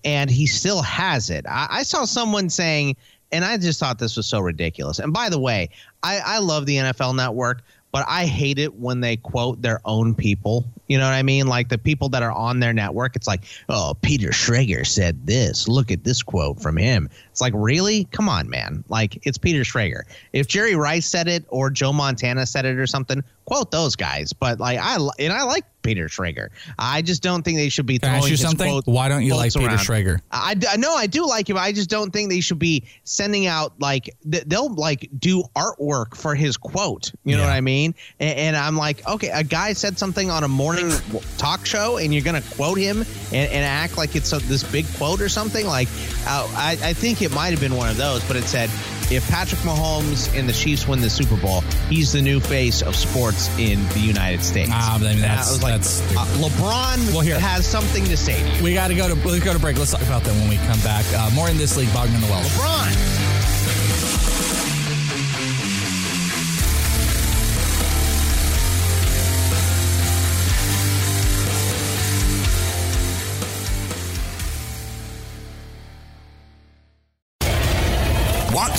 and he still has it. I, I saw someone saying, and I just thought this was so ridiculous. And by the way, I, I love the NFL Network, but I hate it when they quote their own people. You know what I mean? Like the people that are on their network. It's like, oh, Peter Schrager said this. Look at this quote from him. It's like, really? Come on, man. Like, it's Peter Schrager. If Jerry Rice said it or Joe Montana said it or something, quote those guys. But like, I and I like Peter Schrager. I just don't think they should be Can I throwing ask you something? quote- Why don't you like quotes Peter around. Schrager? I, know I do like him. I just don't think they should be sending out like they'll like do artwork for his quote. You know Yeah. what I mean? And, and I'm like, okay, a guy said something on a morning talk show, and you're gonna quote him and, and act like it's a, this big quote or something. Like, uh, I, I think it might have been one of those, but it said. If Patrick Mahomes and the Chiefs win the Super Bowl, he's the new face of sports in the United States. Ah, I mean, that's- was like, that's- uh, LeBron Well, here. has something to say to you. We got to go to let's go to break. Let's talk about that when we come back. Uh, more in this league, Bogman the Welsh. LeBron.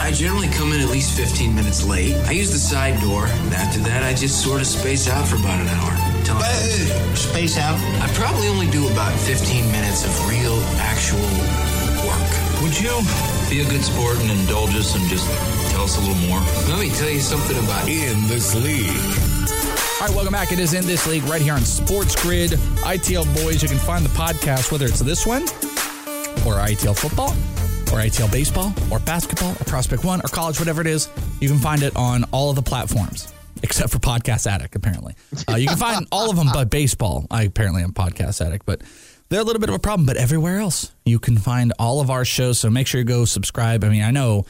I generally come in at least 15 minutes late. I use the side door, and after that, I just sort of space out for about an hour. Till I space out? I probably only do about 15 minutes of real, actual work. Would you be a good sport and indulge us and just tell us a little more? Let me tell you something about In this league. All right, welcome back. It is in this league right here on Sports Grid. ITL Boys. You can find the podcast whether it's this one or ITL football or ITL baseball or basketball or Prospect One or college, whatever it is. You can find it on all of the platforms except for Podcast Addict. Apparently, uh, you can find all of them but baseball. I apparently am Podcast Addict, but they're a little bit of a problem. But everywhere else, you can find all of our shows. So make sure you go subscribe. I mean, I know.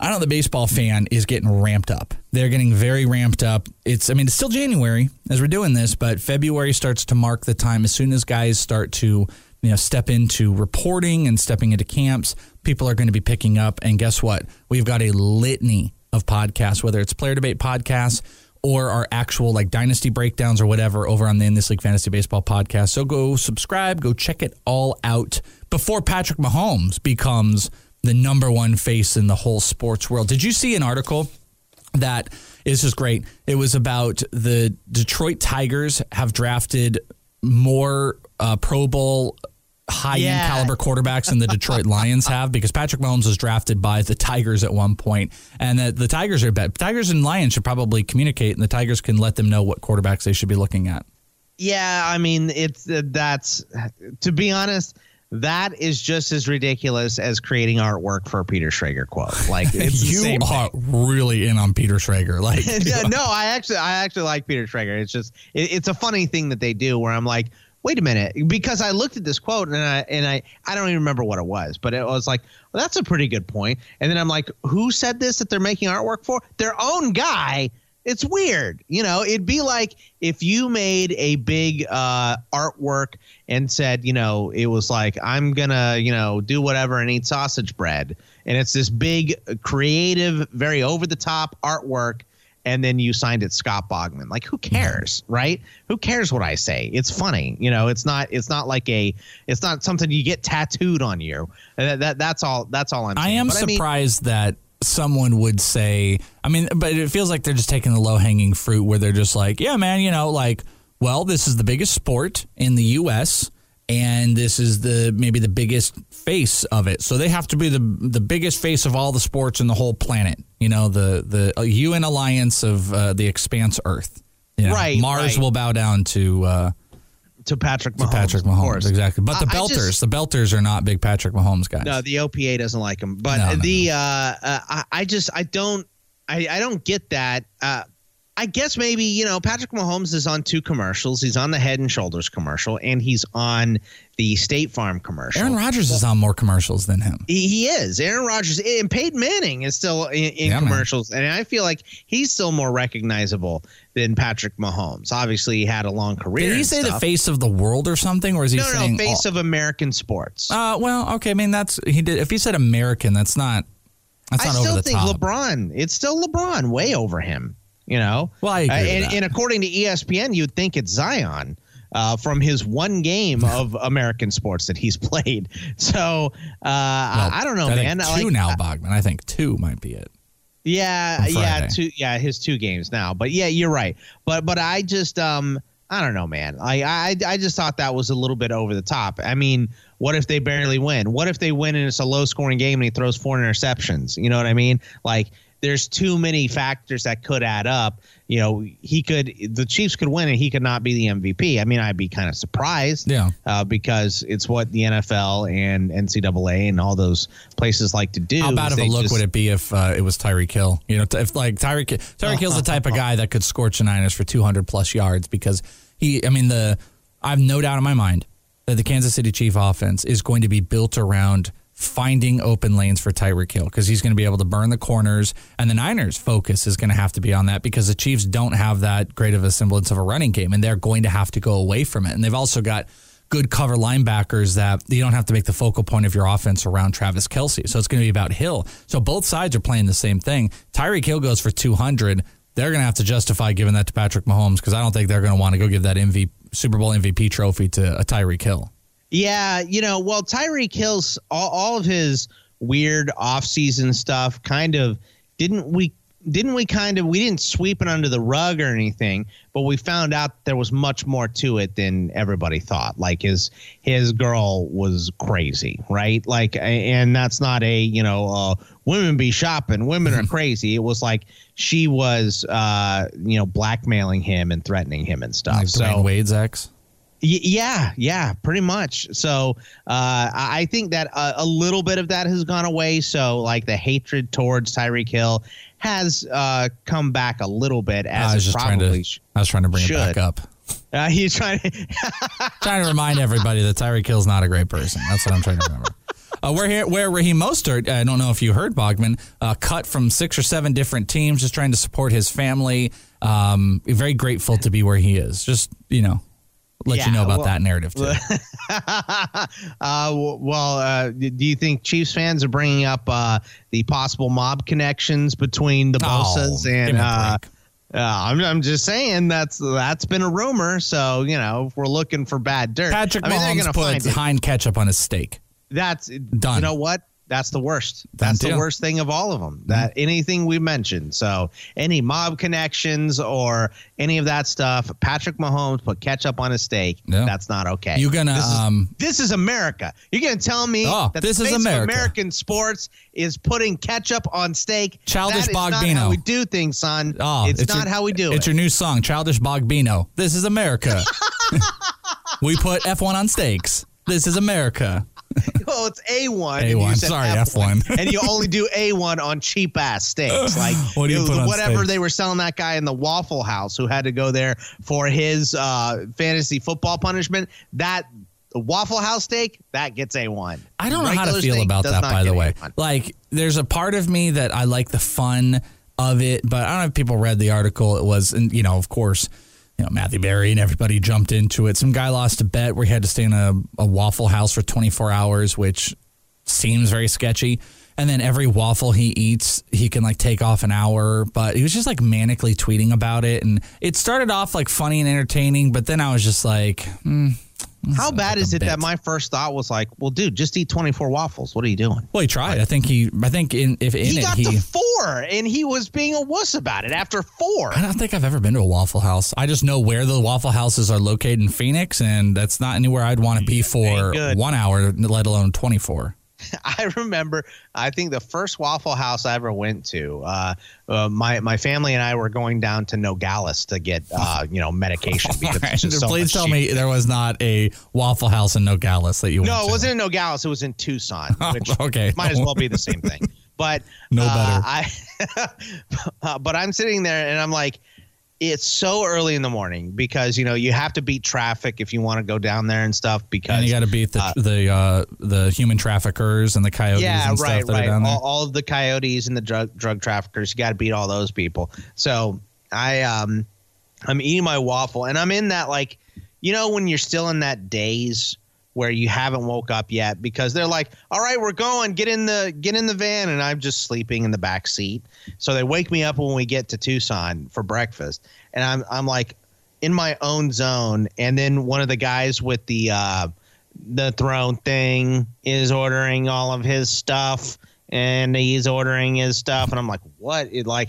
I know the baseball fan is getting ramped up. They're getting very ramped up. It's, I mean, it's still January as we're doing this, but February starts to mark the time as soon as guys start to, you know, step into reporting and stepping into camps. People are going to be picking up. And guess what? We've got a litany of podcasts, whether it's player debate podcasts or our actual like dynasty breakdowns or whatever over on the In This League Fantasy Baseball podcast. So go subscribe, go check it all out before Patrick Mahomes becomes the number one face in the whole sports world. Did you see an article that is just great? It was about the Detroit Tigers have drafted more uh, Pro Bowl high end Yeah. caliber quarterbacks than the Detroit Lions have because Patrick Mahomes was drafted by the Tigers at one point, and the, the Tigers are bad. Tigers and Lions should probably communicate, and the Tigers can let them know what quarterbacks they should be looking at. Yeah, I mean, it's uh, that's to be honest, that is just as ridiculous as creating artwork for a Peter Schrager quote. Like it's you are really in on Peter Schrager, like yeah, no, I actually, I actually like Peter Schrager. It's just, it, it's a funny thing that they do where I'm like, wait a minute, because I looked at this quote and I, and I, I don't even remember what it was, but it was like, well, that's a pretty good point. And then I'm like, who said this that they're making artwork for? Their own guy. It's weird, you know. It'd be like if you made a big uh, artwork and said, you know, it was like I'm gonna, you know, do whatever and eat sausage bread, and it's this big, creative, very over the top artwork, and then you signed it Scott Bogman. Like, who cares, right? Who cares what I say? It's funny, you know. It's not. It's not like a. It's not something you get tattooed on you. That, that that's all. That's all I'm. I am But mean- surprised that someone would say, I mean, but it feels like they're just taking the low hanging fruit where they're just like, yeah, man, you know, like, well, this is the biggest sport in the U.S. and this is the maybe the biggest face of it. So they have to be the the biggest face of all the sports in the whole planet. You know, the the uh, UN alliance of uh, the expanse Earth. You know, Right, Mars right. will bow down to uh, to Patrick to Mahomes. Patrick Mahomes. Exactly. But the I- I Belters, just- the Belters are not big Patrick Mahomes guys. No, the OPA doesn't like him. But No, no, the Uh, uh, I, I just I don't I, I don't get that. Uh, I guess maybe you know Patrick Mahomes is on two commercials. He's on the Head and Shoulders commercial, and he's on the State Farm commercial. Aaron Rodgers is on more commercials than him. He, he is. Aaron Rodgers and Peyton Manning is still in, in Yeah, man. commercials, and I feel like he's still more recognizable than Patrick Mahomes. Obviously, he had a long career. Did he say the face of the world or something, or is he No, saying no, face all- of American sports. Uh, well, okay. I mean, that's he did. If he said American, that's not. That's I not still over the think top. LeBron. It's still LeBron, way over him. You know. Well, I agree Uh, and, and according to ESPN, you'd think it's Zion. Uh, from his one game of American sports that he's played, so uh, I, I don't know, I man. Two Like, now, Bogman. I think two might be it. yeah, yeah, two, yeah, his two games now. But yeah, you're right. But but I just um I don't know, man. I I I just thought that was a little bit over the top. I mean, what if they barely win? What if they win and it's a low scoring game and he throws four interceptions? You know what I mean? Like there's too many factors that could add up. You know, he could the Chiefs could win and he could not be the MVP. I mean, I'd be kind of surprised. Yeah. Uh, because it's what the NFL and NCAA and all those places like to do. How bad of a look just- would it be if uh, it was Tyreek Hill? You know, if like Tyreek Tyreek Hill's the type of guy that could scorch the Niners for 200 plus yards because he. I mean, the I have no doubt in my mind that the Kansas City Chief offense is going to be built around finding open lanes for Tyreek Hill because he's going to be able to burn the corners. And the Niners' focus is going to have to be on that because the Chiefs don't have that great of a semblance of a running game, and they're going to have to go away from it. And they've also got good cover linebackers that you don't have to make the focal point of your offense around Travis Kelce. So it's going to be about Hill. So both sides are playing the same thing. Tyreek Hill goes for 200. They're going to have to justify giving that to Patrick Mahomes because I don't think they're going to want to go give that Super Bowl MVP trophy to a Tyreek Hill. Yeah, you know, well, Tyreek kills all, all of his weird offseason stuff kind of didn't we didn't we kind of we didn't sweep it under the rug or anything, but we found out there was much more to it than everybody thought. Like his his girl was crazy, right? Like, and that's not a you know uh, women be shopping, women are crazy. It was like she was uh, you know blackmailing him and threatening him and stuff. Like so Dwyane Wade's ex. Yeah, yeah, pretty much. So uh, I think that a, a little bit of that has gone away. So like the hatred towards Tyreek Hill has uh, come back a little bit as I was just trying to. sh- I was trying to bring it back up. Uh, he's trying to. trying to remind everybody that Tyreek Hill's not a great person. That's what I'm trying to remember. Uh, where here, where Raheem Mostert, I don't know if you heard Bogman, uh, cut from six or seven different teams, just trying to support his family. Um, very grateful to be where he is. Just you know, let you know about well- that narrative too. uh, well, uh, do you think Chiefs fans are bringing up uh, the possible mob connections between the Oh, Bosas give and? Uh, uh, I'm, I'm just saying that's that's been a rumor. So you know, if we're looking for bad dirt, Patrick I mean, Mahomes put find ketchup on his steak. That's Done. You know what? That's the worst. That's the worst thing of all of them. That anything we mentioned. So any mob connections or any of that stuff, Patrick Mahomes put ketchup on a steak. Yeah. That's not okay. You're gonna, This is, um, this is America. You're gonna tell me Oh, that this is America. American sports is putting ketchup on steak. Childish that is not Bogbino. how we do things, son. Oh, it's, not your- how we do It's it. It's your new song, Childish Bogbino. This is America. we put F1 on steaks. This is America. oh, it's A1. and A1, you sorry, F1. F1. and you only do A1 on cheap ass steaks. Like What do you know, whatever steaks? they were selling that guy in the Waffle House who had to go there for his uh, fantasy football punishment. That the Waffle House steak, that gets A1. I don't know how to feel about that, by the way. A1. Like, there's a part of me that I like the fun of it, but I don't know if people read the article. It was, and you know, of course, you know, Matthew Berry and everybody jumped into it. Some guy lost a bet where he had to stay in a, a Waffle House for 24 hours, which seems very sketchy. And then every waffle he eats, he can like take off an hour. But he was just like manically tweeting about it. And it started off like funny and entertaining, but then I was just like, hmm, How bad is it bit. that my first thought was like, well, dude, just eat 24 waffles. What are you doing? well, he tried. I think he, I think in, if in he it, got he, to four and he was being a wuss about it after four. I don't think I've ever been to a Waffle House. I just know where the Waffle Houses are located in Phoenix, and that's not anywhere I'd want to be for one hour, let alone 24. I remember, I think the first Waffle House I ever went to, uh, uh, my my family and I were going down to Nogales to get, uh, you know, medication because just so Please tell cheaper. me there was not a Waffle House in Nogales that you went to. No, to. it wasn't in Nogales. It was in Tucson, which okay. might as well be the same thing. But No uh, better. I, uh, but I'm sitting there and I'm like, it's so early in the morning because you know you have to beat traffic if you want to go down there and stuff. Because And you got to beat the uh, the uh, the human traffickers and the coyotes yeah, and stuff right, that right. are down there. All, all of the coyotes and the drug drug traffickers. You got to beat all those people. So I um, I'm eating my waffle and I'm in that like, you know, when you're still in that daze where you haven't woke up yet because they're like, all right, we're going, get in the get in the van, and I'm just sleeping in the back seat. So they wake me up when we get to Tucson for breakfast, and I'm I'm like in my own zone, and then one of the guys with the uh, the throne thing is ordering all of his stuff. And he's ordering his stuff. And I'm like what? It like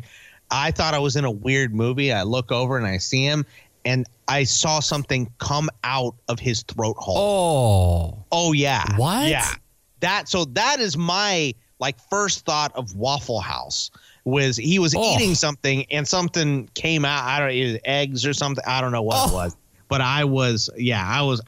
I thought I was in a weird movie. I look over and I see him and I saw something come out of his throat hole oh, oh yeah What? yeah that so that is my like first thought of Waffle House was he was Oh. eating something and something came out I don't know eggs or something I don't know what it Oh. was but I was yeah I was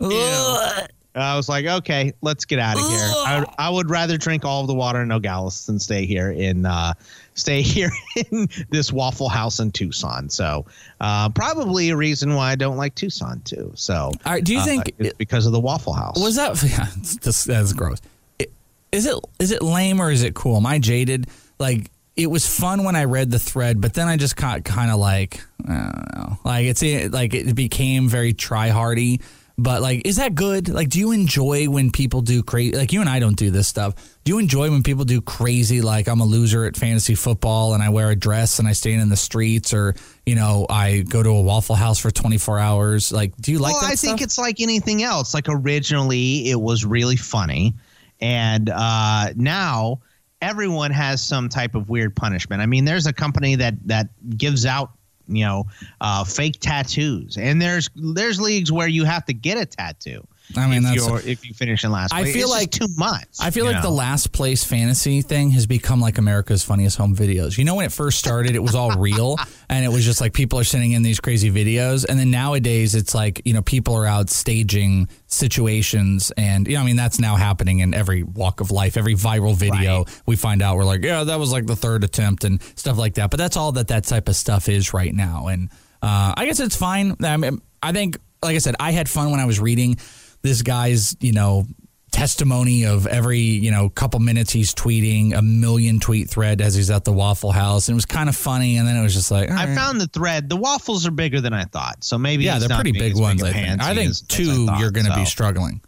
know. I was like, okay, let's get out of here. I, I would rather drink all of the water in Nogales than stay here in uh, stay here in this Waffle House in Tucson. So uh, probably a reason why I don't like Tucson too. So All right, do you uh, think- it's because of the Waffle House? Was that? Yeah, that's gross. It- is it is it lame or is it cool? Am I jaded? Like it was fun when I read the thread, but then I just got kind of like I don't know, like it's like it became very try hardy. But like, is that good? Like, do you enjoy when people do crazy? Like, you and I don't do this stuff. Do you enjoy when people do crazy? Like, I'm a loser at fantasy football and I wear a dress and I stand in the streets, or you know, I go to a Waffle House for 24 hours. Like, do you like well, that? I stuff? think it's like anything else. Like originally, it was really funny, and uh, now everyone has some type of weird punishment. I mean, there's a company that that gives out you know uh, fake tattoos, and there's there's leagues where you have to get a tattoo. I mean, if that's you're, if you finish in last. I place. feel It's like just too much. I feel you like the last place fantasy thing has become like America's funniest home videos. You know, when it first started, it was all real and it was just like people are sending in these crazy videos. And then nowadays, it's like, you know, people are out staging situations. And, you know, I mean, that's now happening in every walk of life. Every viral video we find out, we're like, yeah, that was like the third attempt and stuff like that. But that's all that that type of stuff is right now. And uh, I guess it's fine. I, mean, I think, like I said, I had fun when I was reading this guy's, you know, testimony of every, you know, couple minutes he's tweeting a million tweet thread as he's at the Waffle House. And it was kind of funny. And then it was just like, I right. found the thread. The waffles are bigger than I thought, so maybe yeah, they're not pretty big ones. I, think. I think two, thought, you're going to be struggling.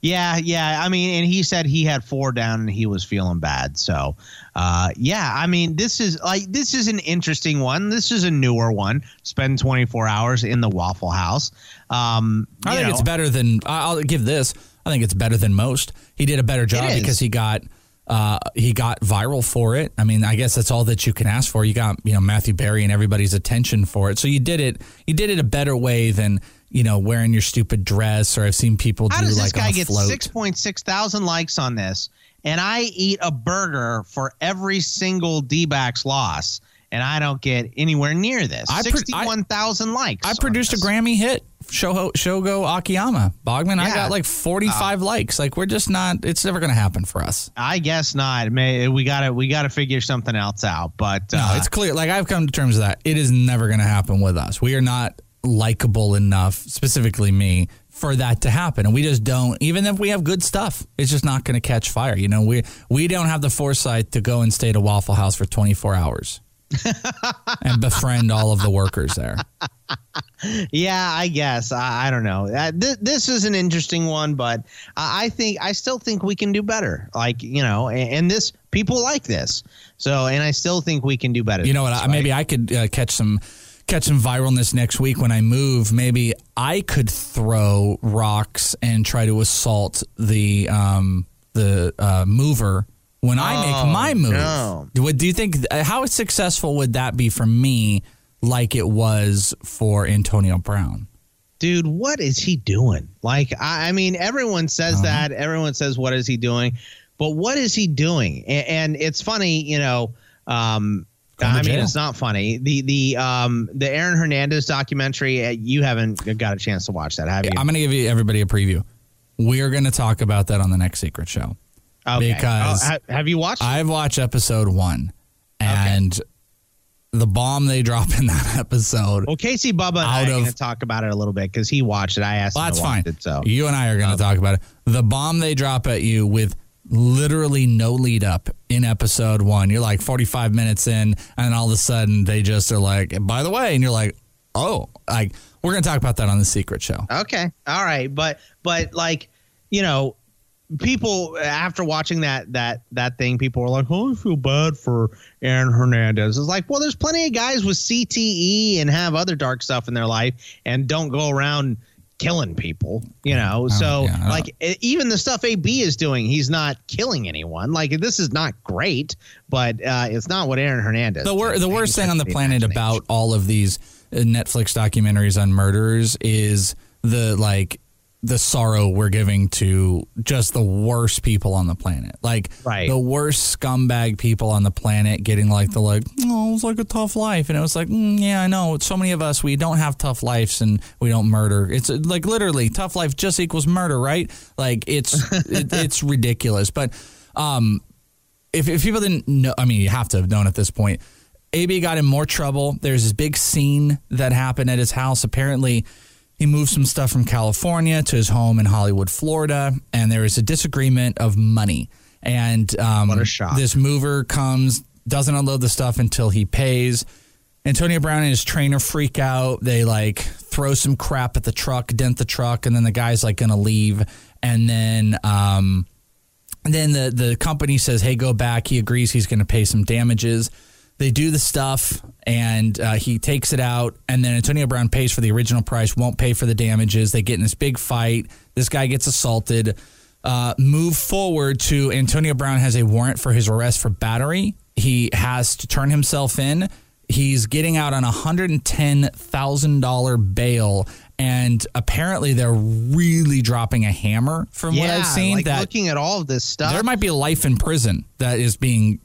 Yeah, yeah. I mean, and he said he had four down and he was feeling bad. So, uh, yeah. I mean, this is like this is an interesting one. This is a newer one. Spend 24 hours in the Waffle House. Um, I think know, it's better than I'll give this. I think it's better than most. He did a better job because he got uh, he got viral for it. I mean, I guess that's all that you can ask for. You got you know Matthew Berry and everybody's attention for it. So you did it. You did it a better way than you know wearing your stupid dress. Or I've seen people How do does like this guy a get float. 6.6 thousand likes on this? And I eat a burger for every single D backs loss, and I don't get anywhere near this. I pro- I- 61,000 likes. I produced a Grammy hit, Shoho, Shogo Akiyama. Bogman, I got like 45 likes. Like, we're just not, it's never going to happen for us. I guess not. May we gotta we gotta figure something else out. But No, uh, it's clear. Like, I've come to terms with that. It is never going to happen with us. We are not likable enough, specifically me, for that to happen. And we just don't, even if we have good stuff, it's just not going to catch fire. You know, we, we don't have the foresight to go and stay at a Waffle House for 24 hours. and befriend all of the workers there. yeah, I guess I, I don't know. Uh, th- this is an interesting one, but I I think I still think we can do better. Like you know, and, and this people like this. So, and I still think we can do better. You know what? I, maybe I could uh, catch some catch some viralness next week when I move. Maybe I could throw rocks and try to assault the um, the uh, mover when I Oh, make my move. no. Do, do you think how successful would that be for me? Like it was for Antonio Brown. dude, what is he doing? Like, I, I mean, everyone says Uh-huh. that. Everyone says, what is he doing? But what is he doing? And, and it's funny, you know. Um, I mean, it's not funny. The the um the Aaron Hernandez documentary. Uh, you haven't got a chance to watch that, have you? I'm going to give you everybody a preview. We're going to talk about that on the next Secret Show. Okay. Because Oh, ha- have you watched? I've watched episode one, and the bomb they drop in that episode. well, Casey Bubba and I are going to talk about it a little bit because he watched it. I asked Well, him that's to fine. it. So you and I are going to talk about it. The bomb they drop at you with literally no lead up in episode one. You're like 45 minutes in, and all of a sudden they just are like, by the way, and you're like, oh, like we're to talk about that on the secret show. Okay. All right. But but like, you know, people after watching that that that thing, people were like, "Oh, I feel bad for Aaron Hernandez." It's like, well, there's plenty of guys with CTE and have other dark stuff in their life and don't go around killing people, you know. Oh, so yeah, like even the stuff AB is doing, he's not killing anyone. Like this is not great, but uh, it's not what Aaron Hernandez. the, wor- the worst thing on the touched planet about all of these uh, Netflix documentaries on murderers is the like the sorrow we're giving to just the worst people on the planet. Like Right. the worst scumbag people on the planet getting like the like, oh, it was like a tough life. And it was like, mm, yeah, I know. So many of us, we don't have tough lives and we don't murder. It's like literally tough life just equals murder, right? Like it's, it, it's ridiculous. But, um, if, if people didn't know, I mean, you have to have known at this point. AB got in more trouble. There's this big scene that happened at his house. Apparently, he moved some stuff from California to his home in Hollywood, Florida, and there was a disagreement of money. And um, What a shock. this mover comes, doesn't unload the stuff until he pays. Antonio Brown and his trainer freak out. They like throw some crap at the truck, dent the truck, and then the guy's like going to leave. And then, um, and then the the company says, "Hey, go back." He agrees he's going to pay some damages. They do the stuff, and uh, he takes it out. And then Antonio Brown pays for the original price, won't pay for the damages. They get in this big fight. This guy gets assaulted. Uh, move forward to Antonio Brown has a warrant for his arrest for battery. He has to turn himself in. He's getting out on a hundred and ten thousand dollar bail, and apparently they're really dropping a hammer from what I've seen. like that looking at all of this stuff. there might be life in prison that is being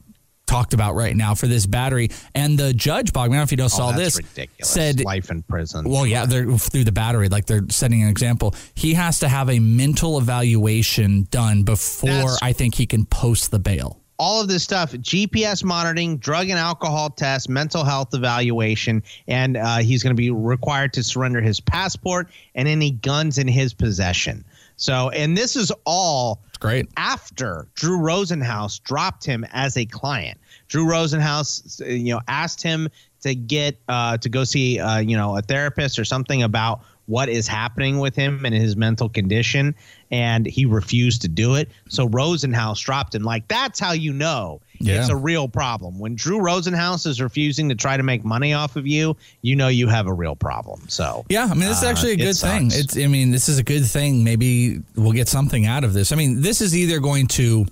talked about right now for this battery. And the judge, Bogman, I don't know if you know, Oh, saw this, ridiculous. said life in prison. well, yeah, they're through the battery, like they're setting an example. He has to have a mental evaluation done before That's- I think he can post the bail. all of this stuff GPS monitoring, drug and alcohol test, mental health evaluation, and uh, he's going to be required to surrender his passport and any guns in his possession. So, and this is all great after Drew Rosenhaus dropped him as a client. Drew Rosenhaus, you know, asked him to get uh, to go see, uh, you know, a therapist or something about what is happening with him and his mental condition, and he refused to do it. So Rosenhaus dropped him. Like that's how you know Yeah. it's a real problem. When Drew Rosenhaus is refusing to try to make money off of you, you know you have a real problem. So Yeah, I mean, this is uh, actually a it good thing. It's, I mean, this is a good thing. Maybe we'll get something out of this. I mean, this is either going to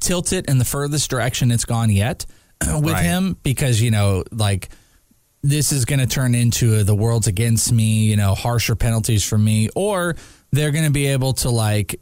tilt it in the furthest direction it's gone yet with Right. him because, you know, like this is going to turn into the world's against me, you know, harsher penalties for me, or they're going to be able to like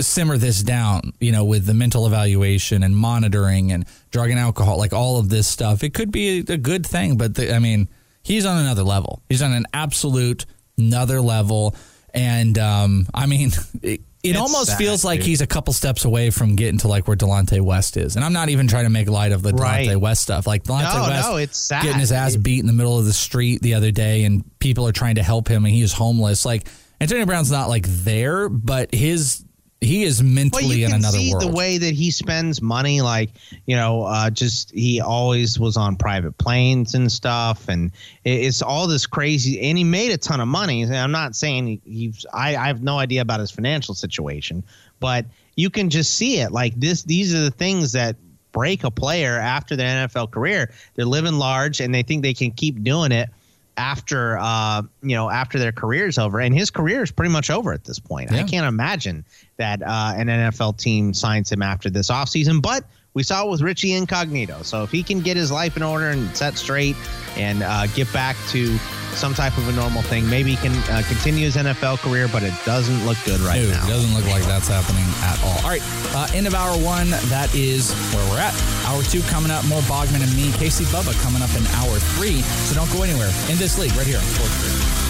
simmer this down, you know, with the mental evaluation and monitoring and drug and alcohol, like all of this stuff. It could be a good thing, but the, I mean, he's on another level. He's on an absolute another level. And um, I mean, it, it almost sad, feels like dude. he's a couple steps away from getting to like where Delonte West is. And I'm not even trying to make light of the Right. Delonte West stuff. Like Delonte No, West no, it's sad. getting his ass beat in the middle of the street the other day, and people are trying to help him, and he is homeless. Like Antonio Brown's not like there, but his he is mentally well, you in can another see world. the way that he spends money. Like you know, uh, just he always was on private planes and stuff, and it's all this crazy. And he made a ton of money. And I'm not saying he, he's. I, I have no idea about his financial situation, but you can just see it. Like this, these are the things that break a player after their NFL career. They're living large, and they think they can keep doing it after uh you know after their career's over and his career is pretty much over at this point. I can't imagine that uh an nfl team signs him after this offseason but we saw it with richie incognito so if he can get his life in order and set straight and uh get back to some type of a normal thing maybe he can uh, continue his nfl career but it doesn't look good right Dude, now It doesn't look like that's happening at all. All right, uh, end of hour one. That is where we're at. Hour two coming up. More Bogman and me. Casey Bubba coming up in hour three. So don't go anywhere. In this league, right here on Sports Grid.